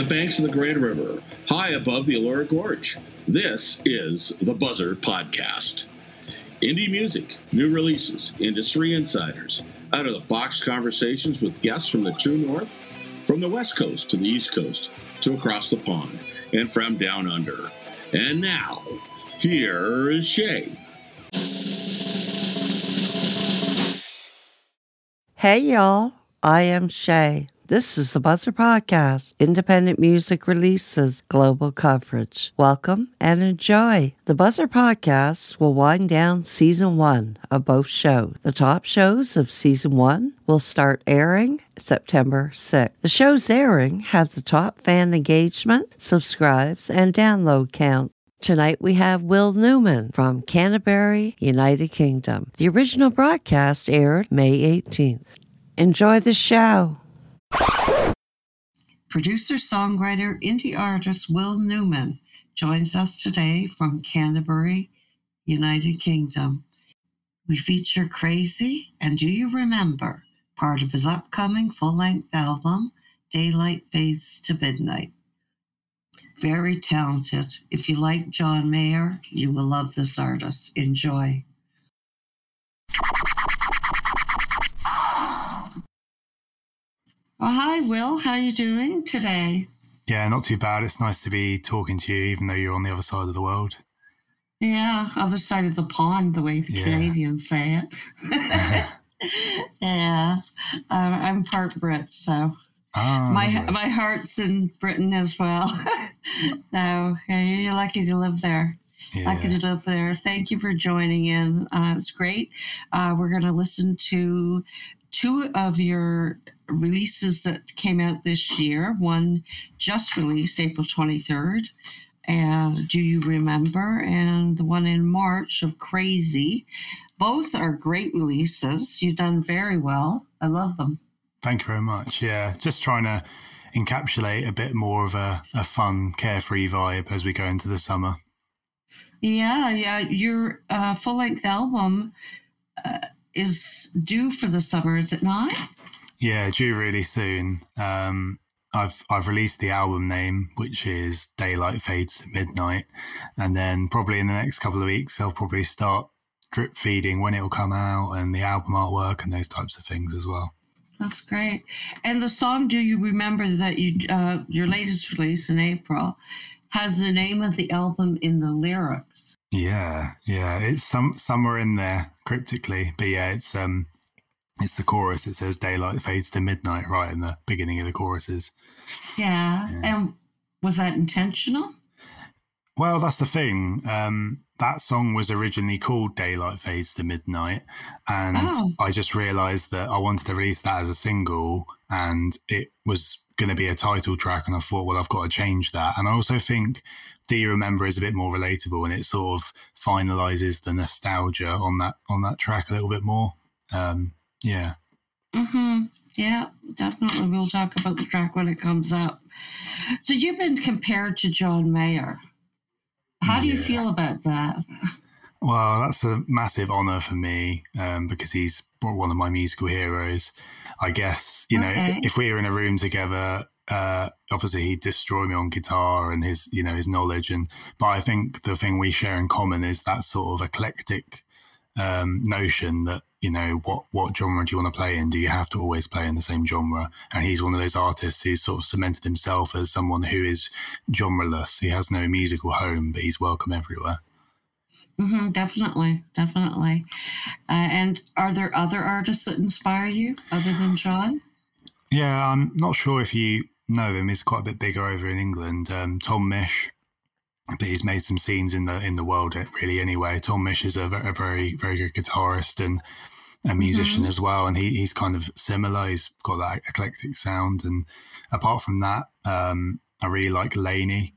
the banks of the Great River, high above the Elora Gorge. This is the Buzzr Podcast. Indie music, new releases, industry insiders, out of the box conversations with guests from the true north, from the west coast to the east coast, to across the pond, and from down under. And now, here is Shay. Hey, y'all. I am Shay. This is the Buzzr Podcast, independent music releases, global coverage. Welcome and enjoy. The Buzzr Podcast will wind down season one of both shows. The top shows of season one will start airing September 6th. The show's airing has the top fan engagement, subscribes, and download count. Tonight we have Will Newman from Canterbury, United Kingdom. The original broadcast aired May 18th. Enjoy the show. Producer, songwriter, indie artist Will Newman joins us today from Canterbury, United Kingdom. We feature Crazy and Do You Remember, part of his upcoming full length album, Daylight Fades to Midnight. Very talented. If you like John Mayer, you will love this artist. Enjoy. Well, hi, Will. How are you doing today? Yeah, not too bad. It's nice to be talking to you, even though you're on the other side of the world. Yeah, other side of the pond, the way the yeah. Canadians say it. yeah, um, I'm part Brit, so oh, my right. my heart's in Britain as well. so yeah, you're lucky to live there. Yeah. Lucky to live there. Thank you for joining in. Uh, it's great. Uh, we're going to listen to two of your releases that came out this year. One just released April 23rd, and Do You Remember? And the one in March of Crazy. Both are great releases. You've done very well. I love them. Thank you very much. Yeah, just trying to encapsulate a bit more of a, a fun, carefree vibe as we go into the summer. Yeah, yeah. Your uh, full length album uh, is due for the summer, is it not? Yeah, due really soon. Um, I've I've released the album name, which is Daylight Fades to Midnight, and then probably in the next couple of weeks, I'll probably start drip feeding when it will come out and the album artwork and those types of things as well. That's great. And the song "Do You Remember" that you uh, your latest release in April has the name of the album in the lyrics. Yeah, yeah, it's some somewhere in there cryptically, but yeah, it's um, it's the chorus. It says "Daylight fades to midnight" right in the beginning of the choruses. Yeah, yeah. and was that intentional? Well, that's the thing. Um, that song was originally called Daylight Fades to Midnight. And oh. I just realized that I wanted to release that as a single and it was going to be a title track. And I thought, well, I've got to change that. And I also think Do You Remember is a bit more relatable and it sort of finalizes the nostalgia on that on that track a little bit more. Um, yeah. Mm-hmm. Yeah, definitely. We'll talk about the track when it comes up. So you've been compared to John Mayer. How do you feel about that? Well, that's a massive honor for me um, because he's one of my musical heroes. I guess you okay. know if we were in a room together, uh, obviously he'd destroy me on guitar and his you know his knowledge and but I think the thing we share in common is that sort of eclectic um, notion that you know what what genre do you want to play in? Do you have to always play in the same genre? And he's one of those artists who's sort of cemented himself as someone who is genreless. He has no musical home, but he's welcome everywhere. Mm-hmm, definitely, definitely. Uh, and are there other artists that inspire you other than John? Yeah, I'm not sure if you know him. He's quite a bit bigger over in England. Um, Tom Misch but he's made some scenes in the in the world uh, really anyway. Tom Misch is a, a very very good guitarist and a musician mm-hmm. as well, and he, he's kind of similar. He's got that eclectic sound, and apart from that, um, I really like LANY.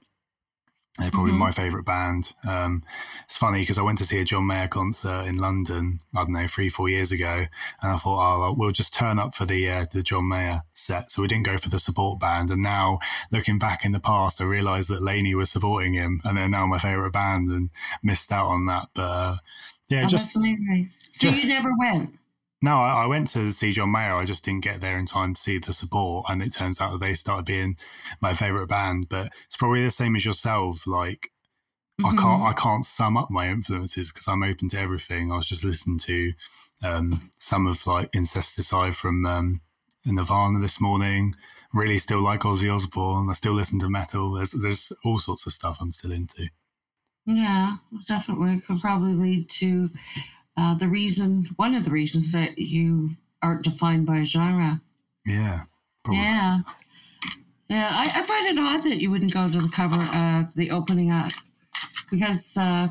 They're probably mm-hmm. my favorite band. Um, it's funny because I went to see a John Mayer concert in London. I don't know three, four years ago, and I thought, oh, we'll just turn up for the uh, the John Mayer set. So we didn't go for the support band. And now, looking back in the past, I realised that LANY was supporting him, and they're now my favorite band, and missed out on that. But uh, yeah, oh, just. So just, you never went. No, I, I, went to see John Mayer. I just didn't get there in time to see the support, and it turns out that they started being my favorite band. But it's probably the same as yourself. Like mm-hmm. I can't I can't sum up my influences because I'm open to everything. I was just listening to um, some of like Incesticide from um, Nirvana this morning. Really, still like Ozzy Osbourne. I still listen to metal. There's there's all sorts of stuff I'm still into. Yeah, definitely could probably lead to uh, the reason, one of the reasons that you aren't defined by a genre. Yeah. Probably. Yeah. Yeah, I, I, find it odd that you wouldn't go to the cover, uh, the opening up, because uh,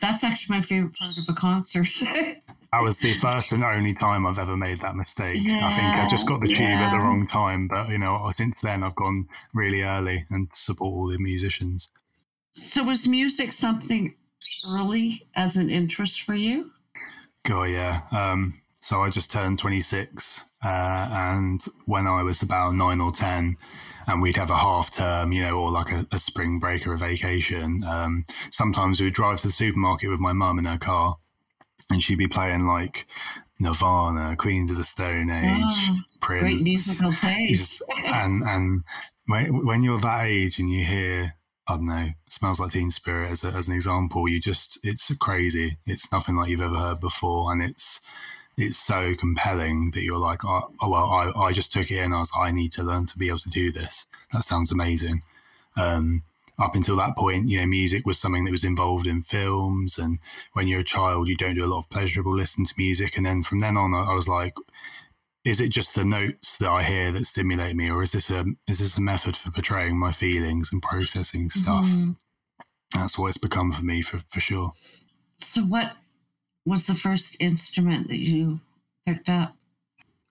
that's actually my favorite part of a concert. that was the first and only time I've ever made that mistake. Yeah, I think I just got the tube yeah. at the wrong time, but you know, since then I've gone really early and support all the musicians. So was music something early as an interest for you? God, yeah. Um, so I just turned 26, uh, and when I was about nine or 10, and we'd have a half term, you know, or like a, a spring break or a vacation. Um, sometimes we would drive to the supermarket with my mum in her car, and she'd be playing like Nirvana, Queens of the Stone Age, oh, Prince, great musical taste. and and when when you're that age and you hear I don't know, smells like Teen Spirit as, a, as an example. You just, it's crazy. It's nothing like you've ever heard before. And it's, it's so compelling that you're like, oh, oh well, I, I just took it in. I was, I need to learn to be able to do this. That sounds amazing. Um, up until that point, you know, music was something that was involved in films. And when you're a child, you don't do a lot of pleasurable listening to music. And then from then on, I, I was like, is it just the notes that I hear that stimulate me, or is this a is this a method for portraying my feelings and processing stuff? Mm-hmm. That's what it's become for me, for for sure. So, what was the first instrument that you picked up?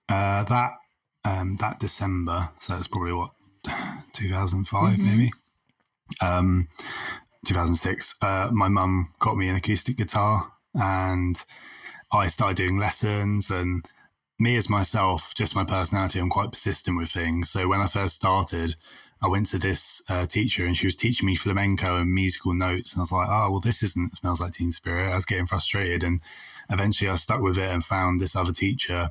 Uh, that um, that December, so it's probably what 2005, mm-hmm. maybe. Um, 2006. Uh, my mum got me an acoustic guitar, and I started doing lessons and me as myself, just my personality, I'm quite persistent with things. So when I first started, I went to this uh, teacher and she was teaching me flamenco and musical notes. And I was like, oh, well, this isn't Smells Like Teen Spirit. I was getting frustrated. And eventually I stuck with it and found this other teacher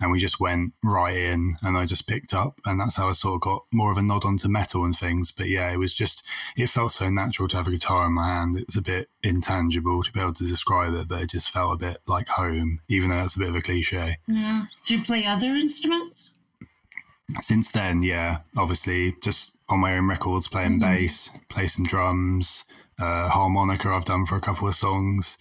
and we just went right in and I just picked up and that's how I sort of got more of a nod onto metal and things. But yeah, it was just it felt so natural to have a guitar in my hand. It was a bit intangible to be able to describe it, but it just felt a bit like home, even though that's a bit of a cliche. Yeah. Do you play other instruments? Since then, yeah, obviously just on my own records, playing mm-hmm. bass, play some drums, uh, harmonica I've done for a couple of songs.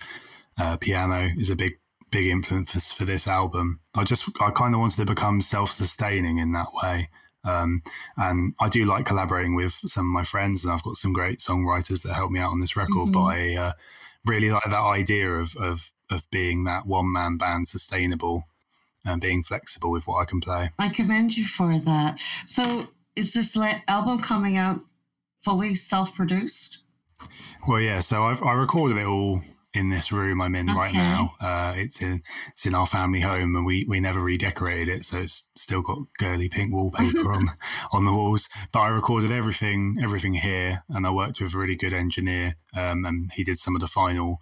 Uh, piano is a big big influence for this album. I just I kind of wanted to become self sustaining in that way. Um, and I do like collaborating with some of my friends, and I've got some great songwriters that help me out on this record. Mm-hmm. But I uh, really like that idea of of of being that one man band, sustainable, and being flexible with what I can play. I commend you for that. So, is this album coming out fully self produced? Well, yeah. So I've I recorded it all in this room I'm in okay. right now. Uh, it's in it's in our family home, and we we never redecorated it, so it's still got girly pink wallpaper on on the walls. But I recorded everything everything here, and I worked with a really good engineer, um, and he did some of the final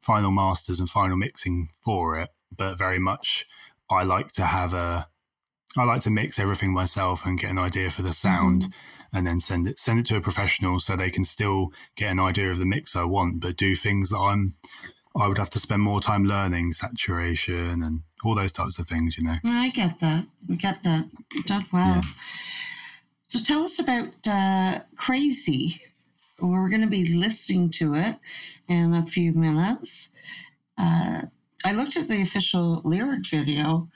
final masters and final mixing for it. But very much, I like to have a I like to mix everything myself and get an idea for the sound. Mm-hmm and then send it send it to a professional so they can still get an idea of the mix I want, but do things that I'm I would have to spend more time learning saturation and all those types of things, you know. I get that. I get that. Done well. Yeah. So tell us about uh, Crazy. We're going to be listening to it in a few minutes. Uh, I looked at the official lyric video.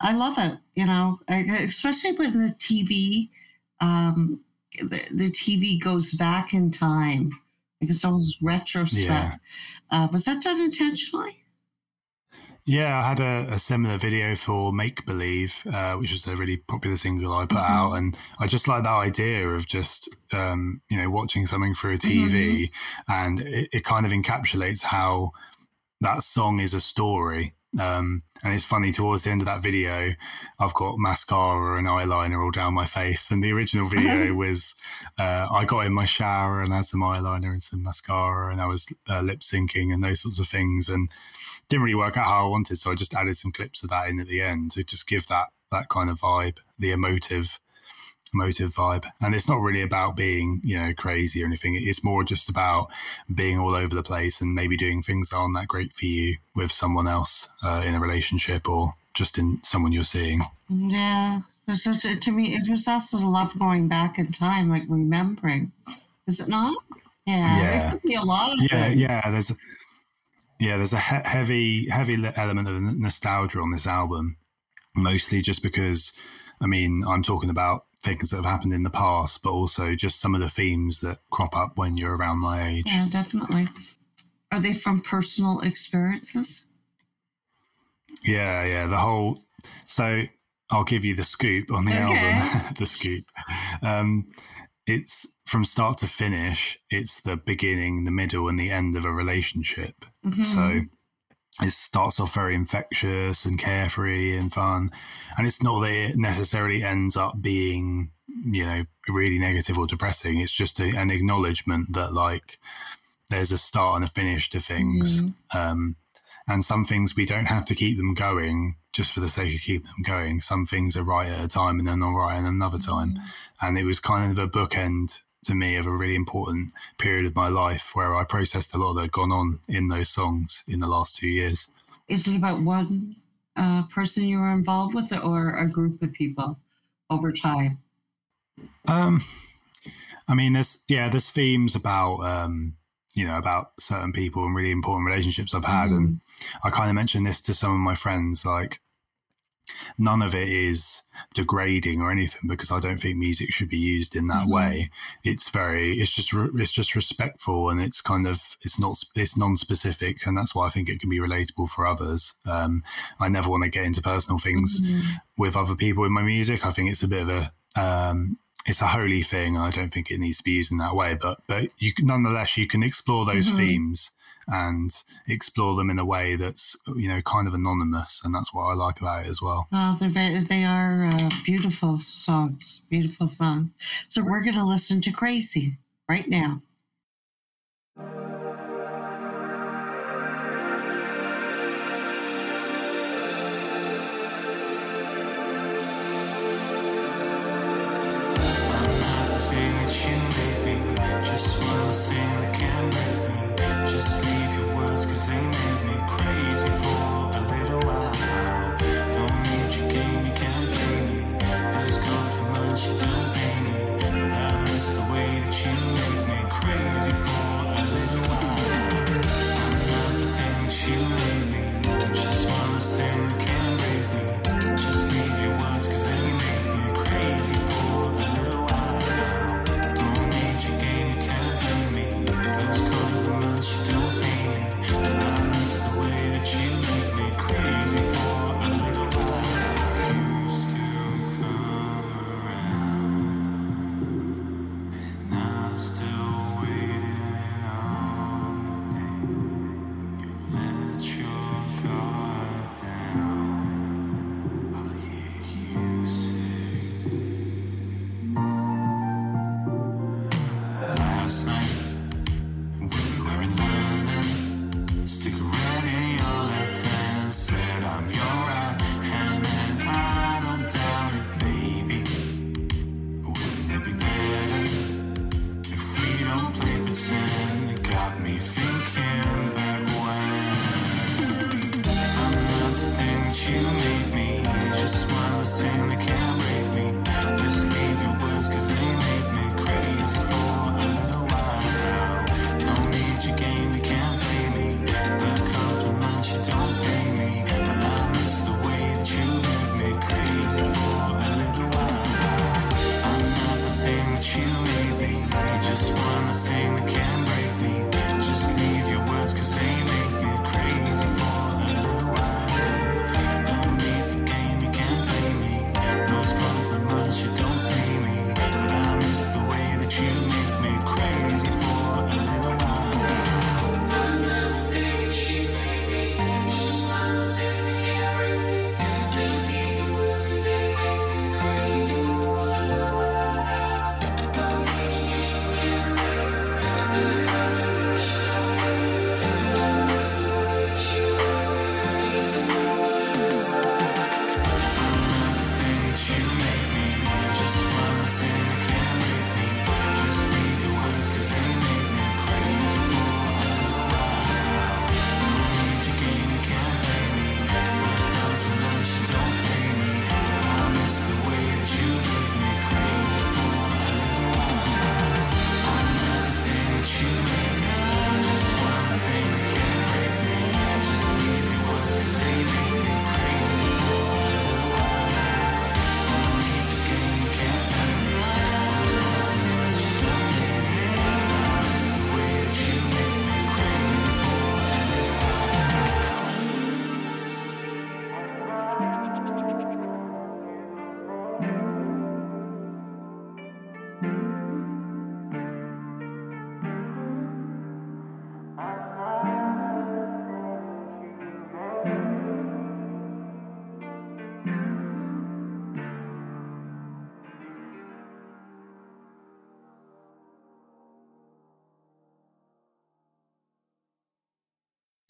I love it, you know, especially with the TV um, the, the TV goes back in time. Like it's almost retrospect. Yeah. Uh, was that done intentionally? Yeah, I had a, a similar video for Make Believe, uh, which was a really popular single I put mm-hmm. out, and I just like that idea of just um, you know watching something through a TV, mm-hmm. and it, it, kind of encapsulates how that song is a story, Um, and it's funny towards the end of that video, I've got mascara and eyeliner all down my face. And the original video was uh, I got in my shower and had some eyeliner and some mascara, and I was uh, lip syncing and those sorts of things, and didn't really work out how I wanted. So I just added some clips of that in at the end to just give that that kind of vibe, the emotive motive vibe. And it's not really about being, you know, crazy or anything. It's more just about being all over the place and maybe doing things that aren't that great for you with someone else uh, in a relationship or just in someone you're seeing. Yeah. to me, it was also love going back in time, like remembering. Is it not? Yeah. yeah. There could be a lot of Yeah, things. yeah. There's yeah, there's a he- heavy, heavy element of nostalgia on this album, mostly just because, I mean, I'm talking about things that have happened in the past, but also just some of the themes that crop up when you're around my age. Yeah, definitely. Are they from personal experiences? Yeah, yeah. The whole. So I'll give you the scoop on the okay. album. the scoop. Um, it's from start to finish. It's the beginning, the middle, and the end of a relationship. Mm-hmm. So it starts off very infectious and carefree and fun. And it's not that it necessarily ends up being you know really negative or depressing. It's just a, an acknowledgement that like there's a start and a finish to things. Mm-hmm. um, and some things we don't have to keep them going just for the sake of keeping them going. Some things are right at a time and they're not right at another time. Mm-hmm. and it was kind of a bookend to me of a really important period of my life where I processed a lot that had gone on in those songs in the last two years. Is it about one uh, person you were involved with or a group of people over time? Um, I mean, there's, yeah, there's themes about, um, you know, about certain people and really important relationships I've had. Mm. And I kind of mentioned this to some of my friends, like, none of it is degrading or anything because I don't think music should be used in that mm-hmm. way. It's very, it's just, it's just respectful and it's kind of, it's not, it's non-specific, and that's why I think it can be relatable for others. Um, I never want to get into personal things mm-hmm. with other people in my music. I think it's a bit of a, um, it's a holy thing. I don't think it needs to be used in that way, but but you nonetheless you can explore those mm-hmm. themes and explore them in a way that's you know kind of anonymous and that's what i like about it as well. Well they're very, they are uh, beautiful songs beautiful songs. So we're going to listen to crazy right now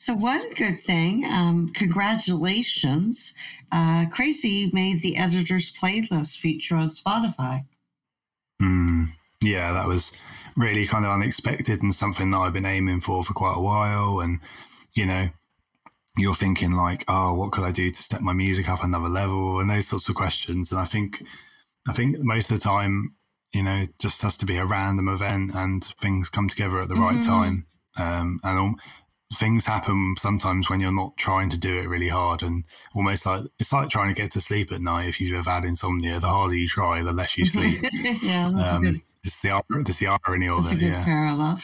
So one good thing, um, congratulations, uh, Crazy made the editor's playlist feature on Spotify. Mm, yeah, that was really kind of unexpected and something that I've been aiming for for quite a while. And you know, you're thinking like, oh, what could I do to step my music up another level, and those sorts of questions. And I think, I think most of the time, you know, just has to be a random event and things come together at the mm-hmm. right time. Um, and things happen sometimes when you're not trying to do it really hard and almost like it's like trying to get to sleep at night if you've ever had insomnia the harder you try the less you sleep yeah that's um, good, it's the it's the irony of that's it a good yeah parallel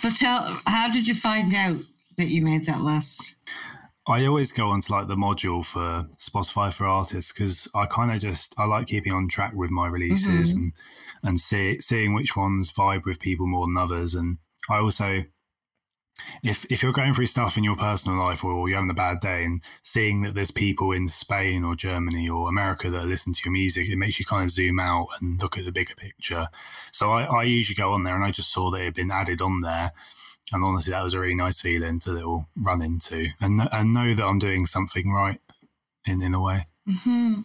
so tell how did you find out that you made that list I always go onto like the module for Spotify for artists because I kind of just I like keeping on track with my releases mm-hmm. and and see, seeing which ones vibe with people more than others. And I also if if you're going through stuff in your personal life or you're having a bad day and seeing that there's people in Spain or Germany or America that listen to your music, it makes you kind of zoom out and look at the bigger picture. So I, I usually go on there and I just saw that it had been added on there. And honestly, that was a really nice feeling to little run into and and know that I'm doing something right in in a way. Mm-hmm.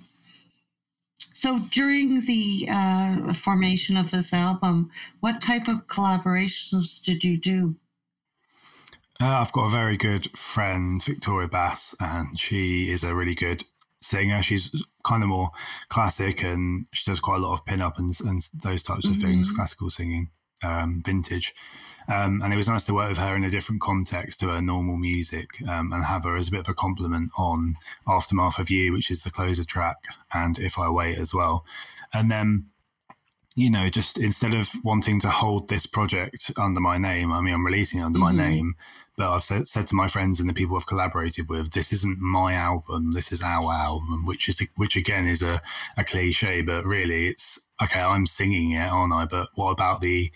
So during the uh, formation of this album, what type of collaborations did you do? Uh, I've got a very good friend, Victoria Bass, and she is a really good singer. She's kind of more classic, and she does quite a lot of pin-up and, and those types of mm-hmm. things, classical singing, um, vintage. Um, and it was nice to work with her in a different context to her normal music um, and have her as a bit of a compliment on Aftermath of You, which is the closer track, and If I Wait as well. And then you know, just instead of wanting to hold this project under my name, I mean, I'm releasing it under mm-hmm. my name, but I've said, said, to my friends and the people I've collaborated with, this isn't my album, this is our album, which is which again is a, a cliche, but really it's okay. I'm singing it, aren't I? But what about the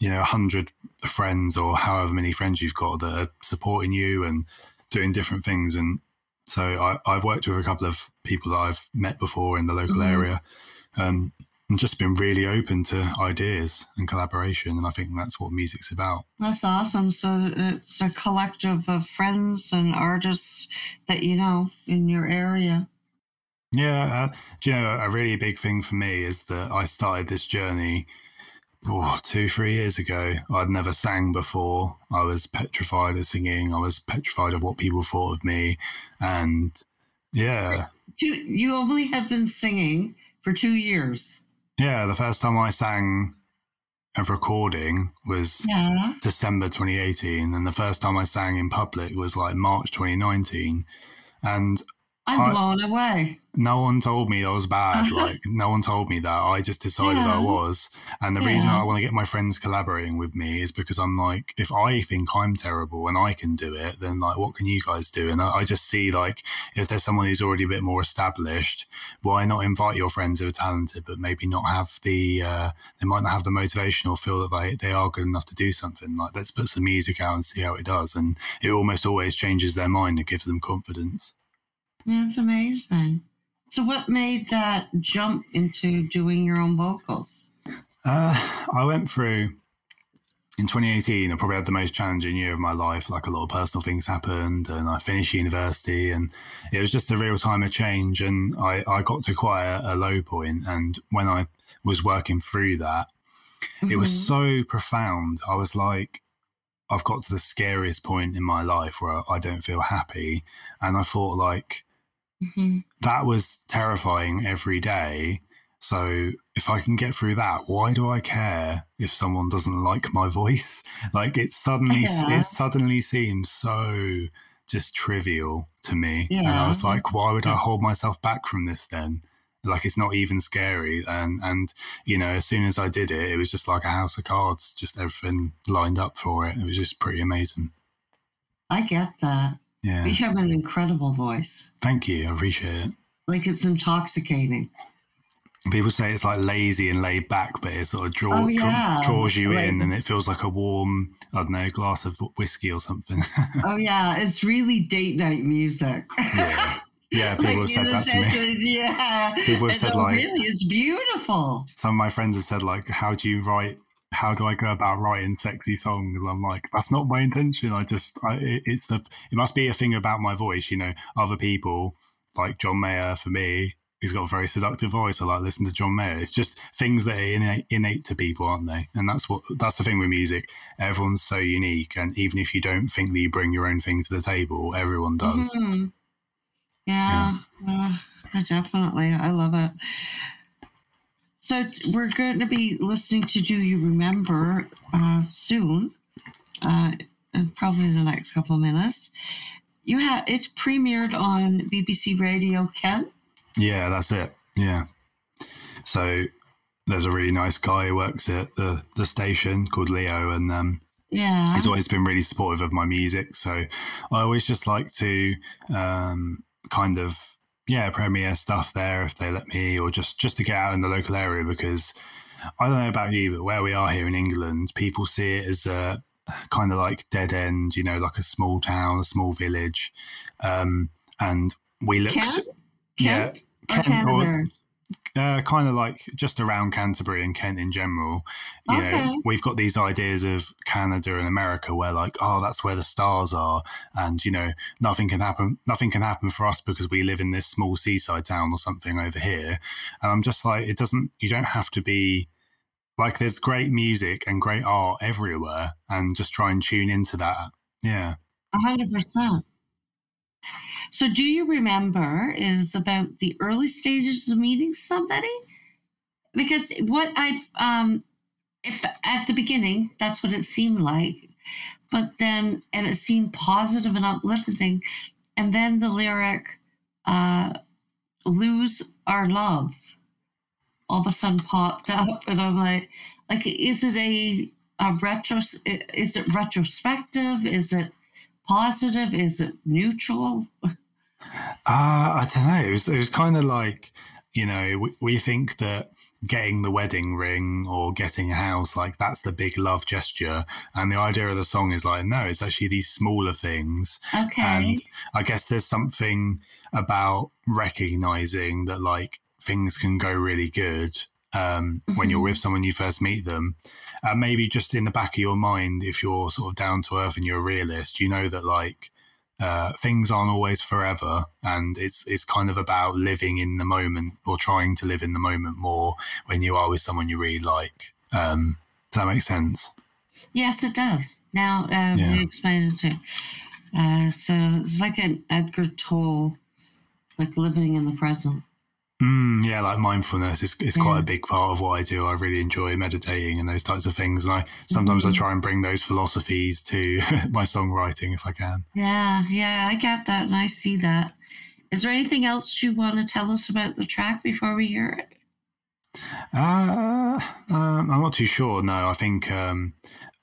you know hundred friends or however many friends you've got that are supporting you and doing different things? And so I, have worked with a couple of people that I've met before in the local mm-hmm. area. Um, and just been really open to ideas and collaboration. And I think that's what music's about. That's awesome. So it's a collective of friends and artists that you know in your area. Yeah, uh, you know, a really big thing for me is that I started this journey oh, two, three years ago. I'd never sang before. I was petrified of singing. I was petrified of what people thought of me. And yeah. You only have been singing for two years. Yeah, the first time I sang a recording was yeah. December 2018, and the first time I sang in public was like March 2019. And I'm I, blown away no one told me I was bad. Like no one told me that. I just decided yeah. I was. And the yeah. reason I want to get my friends collaborating with me is because I'm like, if I think I'm terrible and I can do it, then like, what can you guys do? And I, I just see like, if there's someone who's already a bit more established, why not invite your friends who are talented, but maybe not have the, uh, they might not have the motivation or feel that they, they are good enough to do something. Like, let's put some music out and see how it does. And it almost always changes their mind and gives them confidence. That's amazing. So, what made that jump into doing your own vocals? Uh, I went through in 2018. I probably had the most challenging year of my life. Like a lot of personal things happened, and I finished university, and it was just a real time of change. And I, I got to quite a, a low point. And when I was working through that, mm-hmm. it was mm-hmm. so profound. I was like, I've got to the scariest point in my life where I don't feel happy. And I thought, like, Mm-hmm. That was terrifying every day. So if I can get through that, why do I care if someone doesn't like my voice? Like it suddenly yeah. it suddenly seems so just trivial to me. Yeah. And I was like, why would I hold myself back from this then? Like it's not even scary. And and you know, as soon as I did it, it was just like a house of cards, just everything lined up for it. It was just pretty amazing. I get that. Yeah. You have an incredible voice. Thank you. I appreciate it. Like it's intoxicating. People say it's like lazy and laid back, but it sort of draw, oh, yeah. draw, draws you like, in and it feels like a warm, I don't know, glass of whiskey or something. oh, yeah. It's really date night music. yeah. Yeah, people like have said that to me. yeah. People have said, oh, like, really, it's beautiful. Some of my friends have said, like, how do you write how do I go about writing sexy songs? I'm like, that's not my intention. I just, I, it, it's the, it must be a thing about my voice. You know, other people like John Mayer for me, he's got a very seductive voice. I like listening to John Mayer. It's just things that are innate, innate to people, aren't they? And that's what, that's the thing with music. Everyone's so unique. And even if you don't think that you bring your own thing to the table, everyone does. Mm-hmm. Yeah, yeah. Uh, definitely. I love it. So we're going to be listening to "Do You Remember" uh, soon, uh, probably the next couple of minutes. You have it premiered on BBC Radio Kent. Yeah, that's it. Yeah. So there's a really nice guy who works at the the station called Leo, and um, yeah, he's always been really supportive of my music. So I always just like to um, kind of yeah, premiere stuff there if they let me, or just just to get out in the local area because I don't know about you, but where we are here in England, people see it as a kind of like dead end, you know, like a small town, a small village, um, and we looked, Kent? yeah, Kent, or, uh, kind of like just around Canterbury and Kent in general. You okay. know, we've got these ideas of Canada and America where like, oh, that's where the stars are, and you know, nothing can happen. Nothing can happen for us because we live in this small seaside town or something over here. And I'm just like, it doesn't. You don't have to be like. There's great music and great art everywhere, and just try and tune into that. Yeah, hundred percent. So, do you remember is about the early stages of meeting somebody? Because what I've, um, if at the beginning, that's what it seemed like, but then, and it seemed positive and uplifting, and then the lyric, uh, lose our love, all of a sudden popped up, and I'm like, like, is it a, a retro, is it retrospective? Is it positive? Is it neutral? Uh, I don't know. It was, it was kind of like, you know, we, we think that getting the wedding ring or getting a house, like that's the big love gesture. And the idea of the song is like, no, it's actually these smaller things. Okay. And I guess there's something about recognizing that like things can go really good um, mm-hmm. when you're mm-hmm. with someone you first meet them. And maybe just in the back of your mind, if you're sort of down to earth and you're a realist, you know that like uh, things aren't always forever, and it's it's kind of about living in the moment or trying to live in the moment more when you are with someone you really like. Um, does that make sense? Yes, it does. Now um, yeah. you explain it too. Uh, so it's like an Eckhart Tolle, like living in the present. Mm, yeah, like mindfulness is, is quite a big part of what I do. I really enjoy meditating and those types of things. And I sometimes mm-hmm. I try and bring those philosophies to my songwriting if I can. Yeah, yeah, I get that and I see that. Is there anything else you want to tell us about the track before we hear it? Uh, um, I'm not too sure. No, I think um,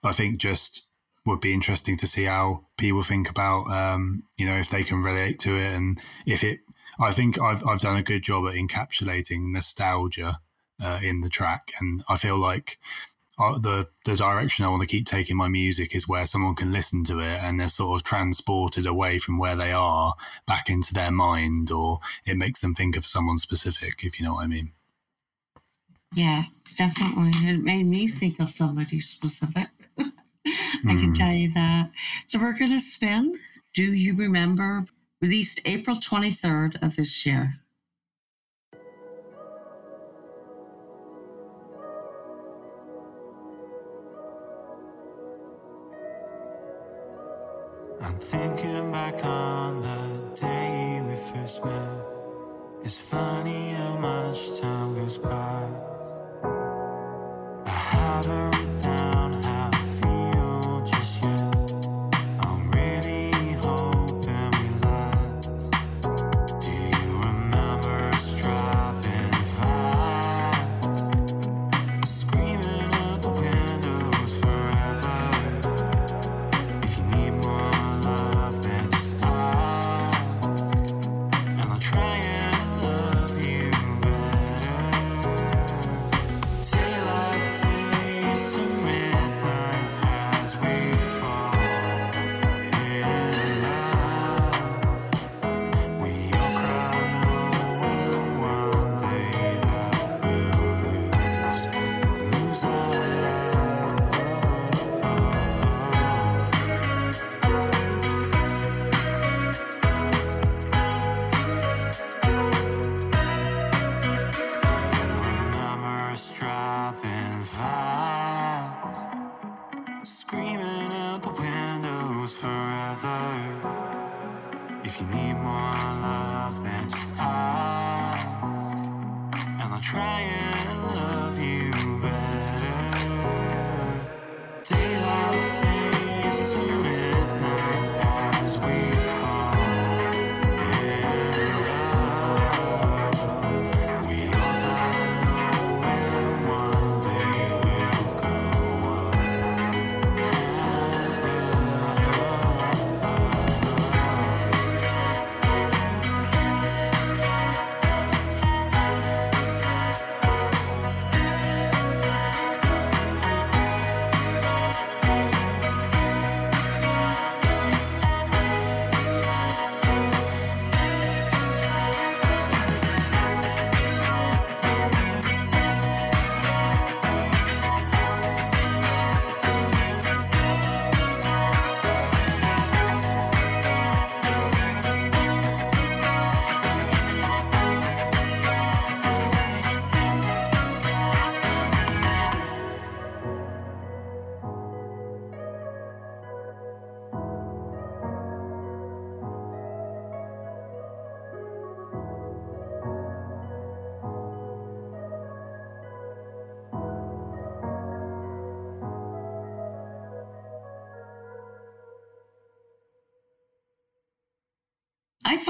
I think just would be interesting to see how people think about um, you know if they can relate to it and if it I think I've I've done a good job at encapsulating nostalgia uh, in the track, and I feel like uh, the the direction I want to keep taking my music is where someone can listen to it and they're sort of transported away from where they are back into their mind, or it makes them think of someone specific, if you know what I mean. Yeah, definitely. It made me think of somebody specific. I can mm. tell you that. So we're going to spin. Do you remember released April 23rd of this year. I'm thinking back on the day we first met. It's funny how much time goes by. I haven't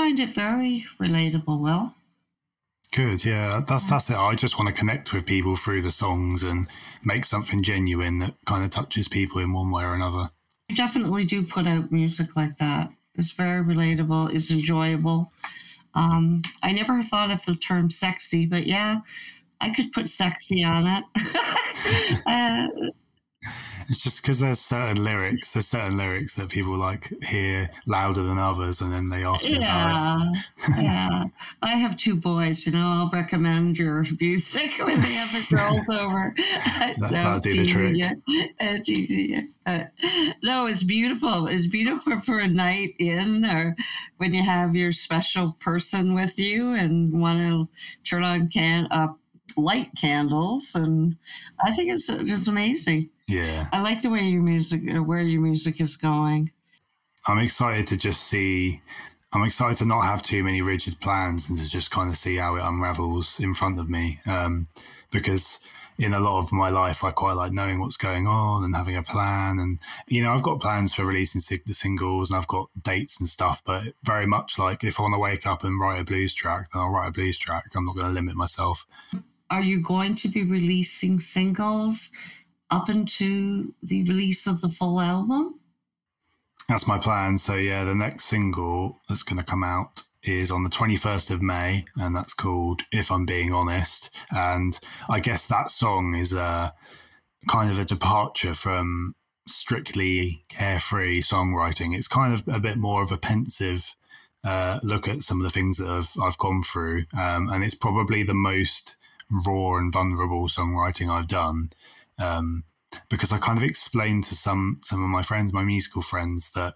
find it very relatable, Will. Good, yeah, that's that's it. I just want to connect with people through the songs and make something genuine that kind of touches people in one way or another. I definitely do put out music like that. It's very relatable, it's enjoyable. Um, I never thought of the term sexy, but yeah, I could put sexy on it. uh, It's just because there's certain lyrics, there's certain lyrics that people like hear louder than others, and then they ask yeah, yeah. I have two boys, you know, I'll recommend your music when they have the girls over. no, that'll do the trick. you. Uh. Uh, no, it's beautiful. It's beautiful for a night in or when you have your special person with you and want to turn on can uh, light candles. And I think it's just amazing. Yeah, I like the way your music, uh, where your music is going. I'm excited to just see. I'm excited to not have too many rigid plans and to just kind of see how it unravels in front of me. Um, because in a lot of my life, I quite like knowing what's going on and having a plan. And you know, I've got plans for releasing sig- the singles and I've got dates and stuff. But very much like if I want to wake up and write a blues track, then I'll write a blues track. I'm not going to limit myself. Are you going to be releasing singles up into the release of the full album? That's my plan. So yeah, the next single that's going to come out is on the 21st of May, and that's called "If I'm Being Honest." And I guess that song is a kind of a departure from strictly carefree songwriting. It's kind of a bit more of a pensive uh, look at some of the things that I've I've gone through, um, and it's probably the most raw and vulnerable songwriting I've done. Um, because I kind of explained to some some of my friends, my musical friends, that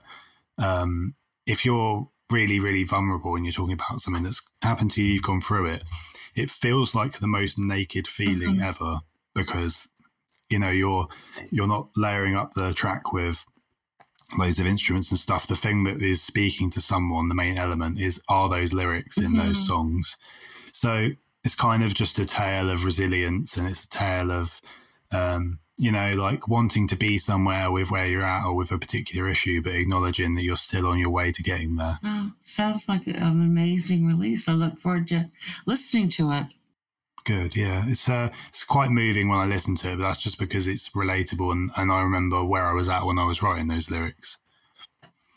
um, if you're really really vulnerable and you're talking about something that's happened to you, you've gone through it, it feels like the most naked feeling Mhm. ever because you know you're you're not layering up the track with loads of instruments and stuff. The thing that is speaking to someone, the main element, is are those lyrics in those Mhm. songs. So it's kind of just a tale of resilience and it's a tale of um, you know, like wanting to be somewhere with where you're at or with a particular issue, but acknowledging that you're still on your way to getting there. Oh, sounds like an amazing release. I look forward to listening to it. Good, yeah. It's uh, it's quite moving when I listen to it, but that's just because it's relatable and, and I remember where I was at when I was writing those lyrics.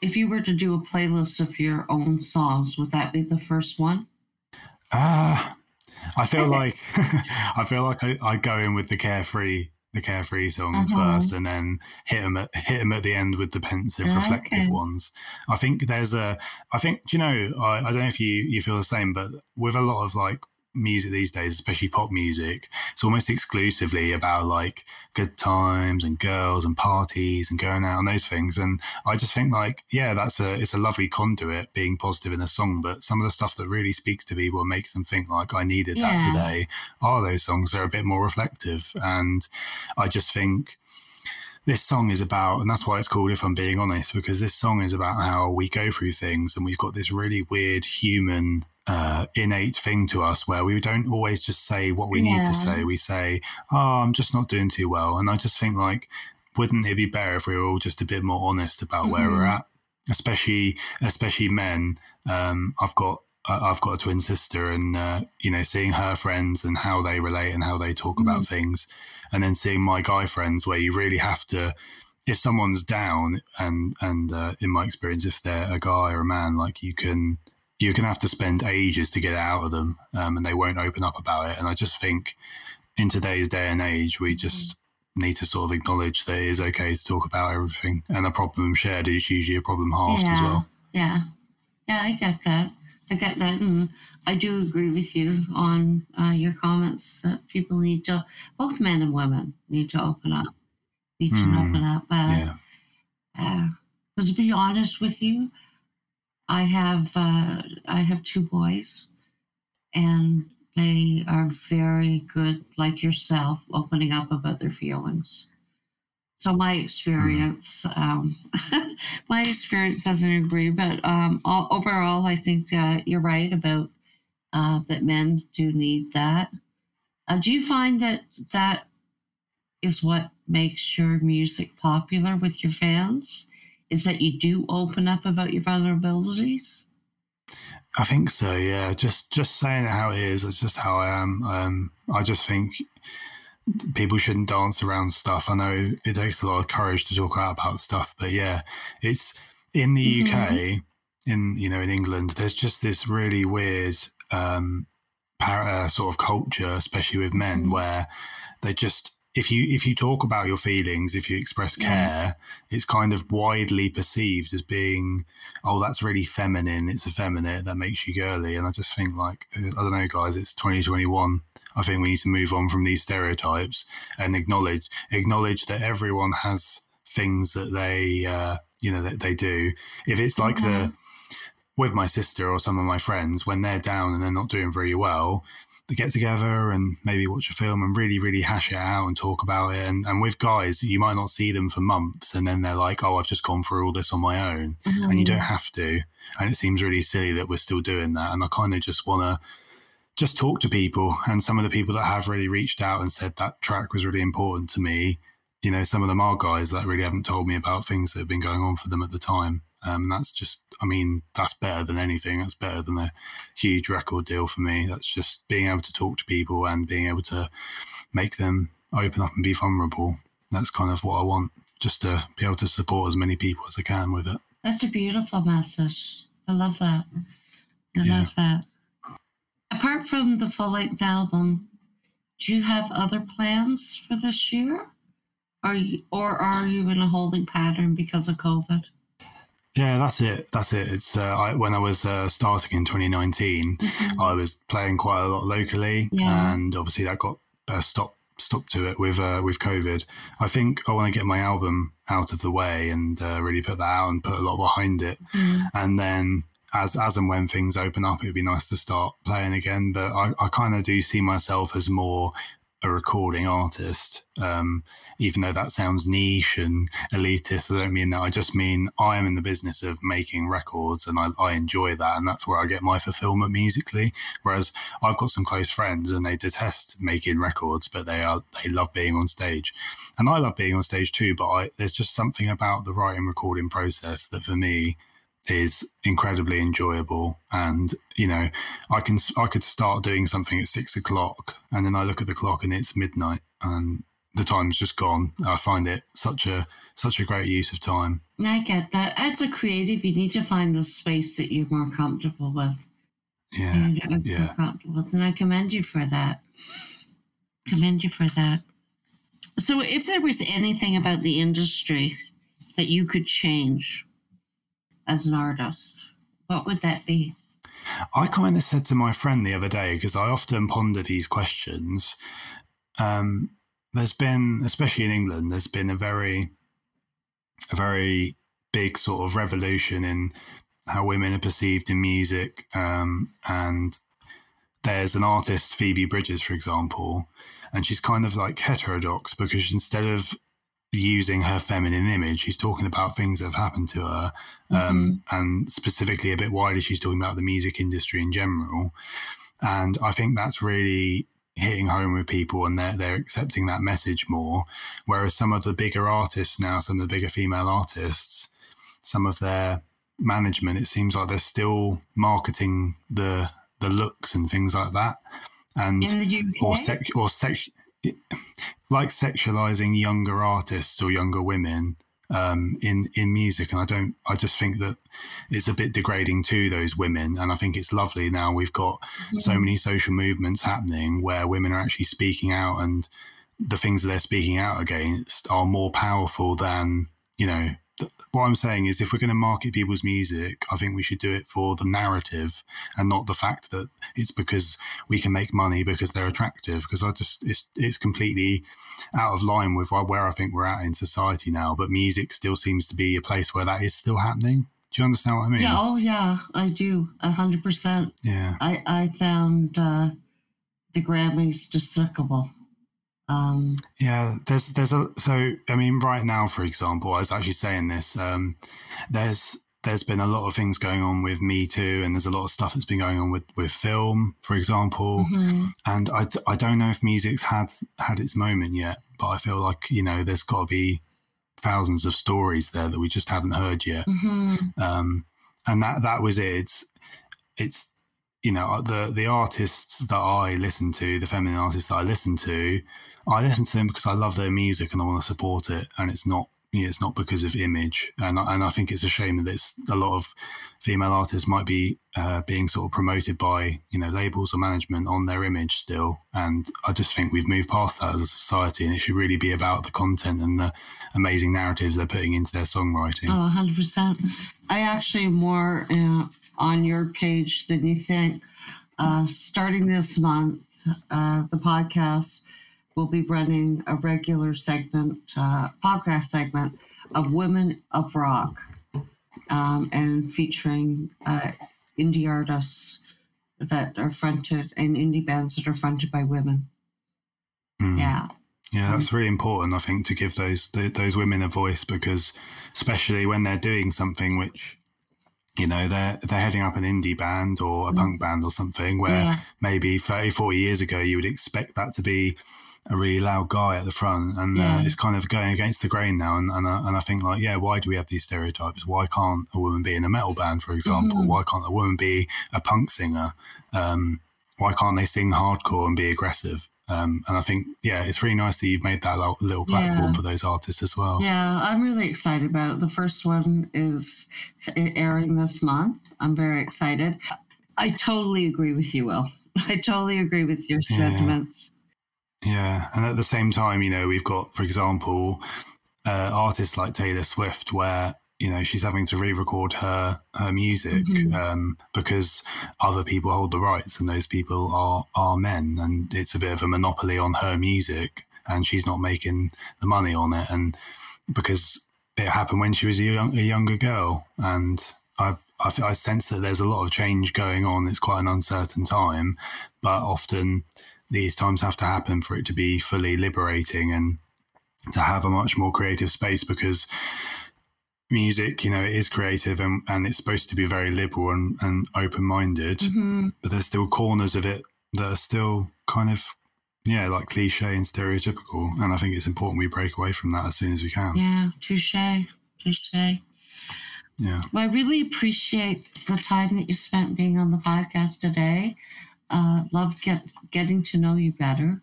If you were to do a playlist of your own songs, would that be the first one? Ah, I feel like I feel like I, I go in with the carefree the carefree songs Uh-huh. first, and then hit them at hit 'em at the end with the pensive, Okay. reflective ones. I think there's a. I think do you know? I, I don't know if you you feel the same, but with a lot of like music these days, especially pop music, it's almost exclusively about like good times and girls and parties and going out and those things. And I just think like, yeah, that's a it's a lovely conduit being positive in a song, but some of the stuff that really speaks to people and makes them think like I needed that today are those songs that are a bit more reflective. And I just think this song is about, and that's why it's called If I'm Being Honest, because this song is about how we go through things and we've got this really weird human uh, innate thing to us where we don't always just say what we yeah. need to say. We say, "Oh, I'm just not doing too well," and I just think like, wouldn't it be better if we were all just a bit more honest about mm-hmm. where we're mm-hmm. at, especially especially men. Um, I've got I've got a twin sister, and uh, you know, seeing her friends and how they relate and how they talk mm-hmm. about things, and then seeing my guy friends, where you really have to, if someone's down, and and uh, in my experience, if they're a guy or a man, like you can you can have to spend ages to get it out of them, um, and they won't open up about it. And I just think in today's day and age, we just need to sort of acknowledge that it is okay to talk about everything, and a problem shared is usually a problem halved yeah, as well. Yeah, yeah, I get that. I get that, and I do agree with you on uh, your comments that people need to, both men and women, need to open up, need to mm, open up. Uh, yeah. Uh, to be honest with you, I have uh, I have two boys, and they are very good, like yourself, opening up about their feelings. So my experience, um, my experience doesn't agree, but um, all, overall, I think uh, you're right about uh, that men do need that. Uh, do you find that that is what makes your music popular with your fans? is that you do open up about your vulnerabilities? I think so. Yeah, just just saying it how it is. It's just how I am. Um, I just think people shouldn't dance around stuff. I know it takes a lot of courage to talk out about stuff, but yeah, it's in the mm-hmm. UK, in you know, in England. There's just this really weird um, para, uh, sort of culture, especially with men, mm-hmm. where they just if you if you talk about your feelings, if you express care, yeah. it's kind of widely perceived as being, oh, that's really feminine. It's effeminate. That makes you girly. And I just think, like, I don't know, guys. It's 2021. I think we need to move on from these stereotypes and acknowledge acknowledge that everyone has things that they uh, you know that they do. If it's like mm-hmm. the with my sister or some of my friends when they're down and they're not doing very well get together and maybe watch a film and really, really hash it out and talk about it. And, and with guys, you might not see them for months and then they're like, oh, I've just gone through all this on my own. Mm-hmm. And you don't have to. And it seems really silly that we're still doing that. And I kind of just want to just talk to people. And some of the people that have really reached out and said that track was really important to me, you know, some of them are guys that really haven't told me about things that have been going on for them at the time. Um, that's just, I mean, that's better than anything. That's better than a huge record deal for me. That's just being able to talk to people and being able to make them open up and be vulnerable. That's kind of what I want, just to be able to support as many people as I can with it. That's a beautiful message. I love that. I yeah. love that. Apart from the full length album, do you have other plans for this year? Are you, or are you in a holding pattern because of COVID? Yeah, that's it. That's it. It's uh, I, when I was uh, starting in 2019, mm-hmm. I was playing quite a lot locally, yeah. and obviously that got uh, stopped stopped to it with uh, with COVID. I think I want to get my album out of the way and uh, really put that out and put a lot behind it, mm. and then as as and when things open up, it'd be nice to start playing again. But I, I kind of do see myself as more a recording artist, um, even though that sounds niche and elitist. I don't mean that. I just mean I am in the business of making records and I, I, enjoy that. And that's where I get my fulfillment musically. Whereas I've got some close friends and they detest making records, but they are, they love being on stage. And I love being on stage too, but I, there's just something about the writing recording process that for me is incredibly enjoyable. And you know i can i could start doing something at six o'clock and then i look at the clock and it's midnight and the time's just gone. I find it such a such a great use of time. I get that. As a creative you need to find the space that you're more comfortable with. Yeah yeah. comfortable with and i commend you for that. Commend you for that. So if there was anything about the industry that you could change as an artist, what would that be? I kind of said to my friend the other day, because I often ponder these questions. Um, there's been, especially in England, there's been a very, a very big sort of revolution in how women are perceived in music. Um, and there's an artist, Phoebe Bridgers, for example, and she's kind of like heterodox because instead of using her feminine image. She's talking about things that have happened to her, um, mm-hmm. and specifically a bit wider, she's talking about the music industry in general. And I think that's really hitting home with people, and they're they're accepting that message more. Whereas some of the bigger artists now, some of the bigger female artists, some of their management, it seems like they're still marketing the the looks and things like that, and or sex or like sexualizing younger artists or younger women um, in in music, and I don't. I just think that it's a bit degrading to those women, and I think it's lovely now we've got mm-hmm. so many social movements happening where women are actually speaking out, and the things that they're speaking out against are more powerful than you know what I'm saying is, if we're going to market people's music, I think we should do it for the narrative and not the fact that it's because we can make money because they're attractive. Because I just it's it's completely out of line with where I think we're at in society now. But music still seems to be a place where that is still happening. Do you understand what I mean? Yeah. Oh, yeah. I do. A hundred percent. Yeah. I I found uh, the Grammys despicable. Um, yeah, there's there's a so I mean right now, for example, I was actually saying this. Um, there's there's been a lot of things going on with Me Too, and there's a lot of stuff that's been going on with with film, for example. Mm-hmm. And I, I don't know if music's had had its moment yet, but I feel like you know there's got to be thousands of stories there that we just haven't heard yet. Mm-hmm. Um, and that that was it. It's it's you know the the artists that I listen to, the feminine artists that I listen to, I listen to them because I love their music and I want to support it, and it's not you know, it's not because of image. And I, and I think it's a shame that it's a lot of female artists might be uh, being sort of promoted by you know labels or management on their image still. And I just think we've moved past that as a society, and it should really be about the content and the amazing narratives they're putting into their songwriting. Oh, 100 percent. I actually more uh, on your page than you think. Uh, starting this month, uh, the podcast we'll be running a regular segment, uh, podcast segment of Women of Rock, um, and featuring uh, indie artists that are fronted and indie bands that are fronted by women. Mm. Yeah. Yeah, that's really important. I think to give those those women a voice because, especially when they're doing something which, you know, they're they're heading up an indie band or a mm. punk band or something where yeah. maybe 30, 40 years ago you would expect that to be a really loud guy at the front, and uh, yeah. uh, it's kind of going against the grain now. And and, uh, and I think like, yeah, why do we have these stereotypes? Why can't a woman be in a metal band, for example? Mm-hmm. Why can't a woman be a punk singer? Um, why can't they sing hardcore and be aggressive? Um, and I think, yeah, it's really nice that you've made that little platform yeah. for those artists as well. Yeah, I'm really excited about it. The first one is airing this month. I'm very excited. I totally agree with you, Will. I totally agree with your sentiments. Yeah, and at the same time, you know, we've got, for example, uh, artists like Taylor Swift, where you know she's having to re-record her her music mm-hmm. um, because other people hold the rights, and those people are are men, and it's a bit of a monopoly on her music, and she's not making the money on it, and because it happened when she was a, young, a younger girl, and I, I I sense that there's a lot of change going on. It's quite an uncertain time, but often these times have to happen for it to be fully liberating and to have a much more creative space because music, you know, it is creative and, and it's supposed to be very liberal and, and open minded, mm-hmm. but there's still corners of it that are still kind of, yeah, like cliche and stereotypical. And I think it's important we break away from that as soon as we can. Yeah, touche, touche. Yeah. Well, I really appreciate the time that you spent being on the podcast today uh, loved get, getting to know you better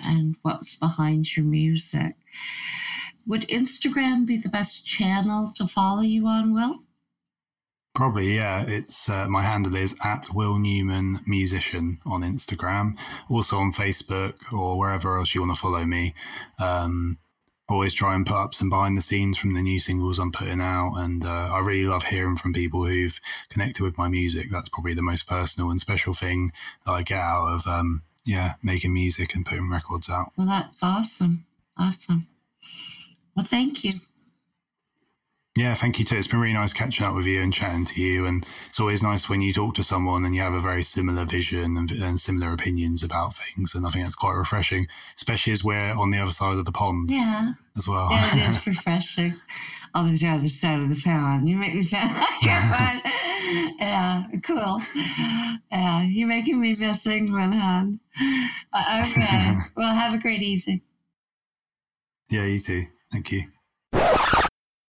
and what's behind your music. Would Instagram be the best channel to follow you on, Will? Probably, yeah. It's uh, my handle is at Will Newman Musician on Instagram, also on Facebook or wherever else you want to follow me. Um, always try and put up some behind the scenes from the new singles I'm putting out. And uh, I really love hearing from people who've connected with my music. That's probably the most personal and special thing that I get out of, um, yeah, making music and putting records out. Well, that's awesome. Awesome. Well, thank you. Yeah, thank you too. It's been really nice catching up with you and chatting to you. And it's always nice when you talk to someone and you have a very similar vision and, and similar opinions about things. And I think that's quite refreshing, especially as we're on the other side of the pond. Yeah. As well. Yeah, it is refreshing on the other side of the pond. You make me sound like yeah. yeah, cool. Yeah, you're making me miss England, hon. Okay. well, have a great evening. Yeah, you too. Thank you.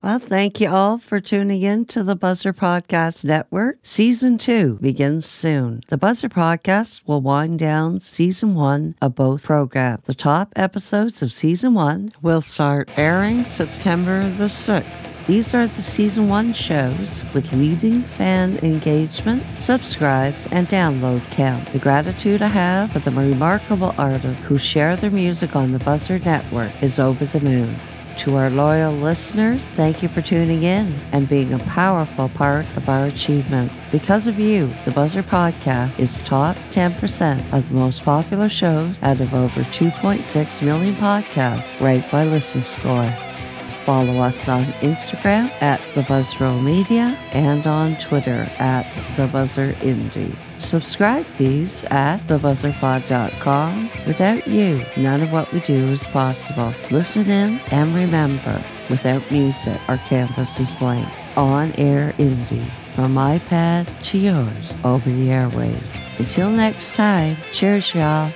Well, thank you all for tuning in to the Buzzr Podcast Network. Season two begins soon. The Buzzr Podcast will wind down season one of both programs. The top episodes of season one will start airing September the 6th. These are the season one shows with leading fan engagement, subscribes, and download count. The gratitude I have for the remarkable artists who share their music on the Buzzr Network is over the moon. To our loyal listeners, thank you for tuning in and being a powerful part of our achievement. Because of you, the Buzzr Podcast is top 10% of the most popular shows out of over 2.6 million podcasts ranked by Listen Score. Follow us on Instagram at The Buzzroll Media and on Twitter at The Buzzr Indie. Subscribe fees at thebuzzrpod.com. Without you, none of what we do is possible. Listen in and remember, without music, our campus is blank. On air indie, from iPad to yours over the airways. Until next time, cheers, y'all.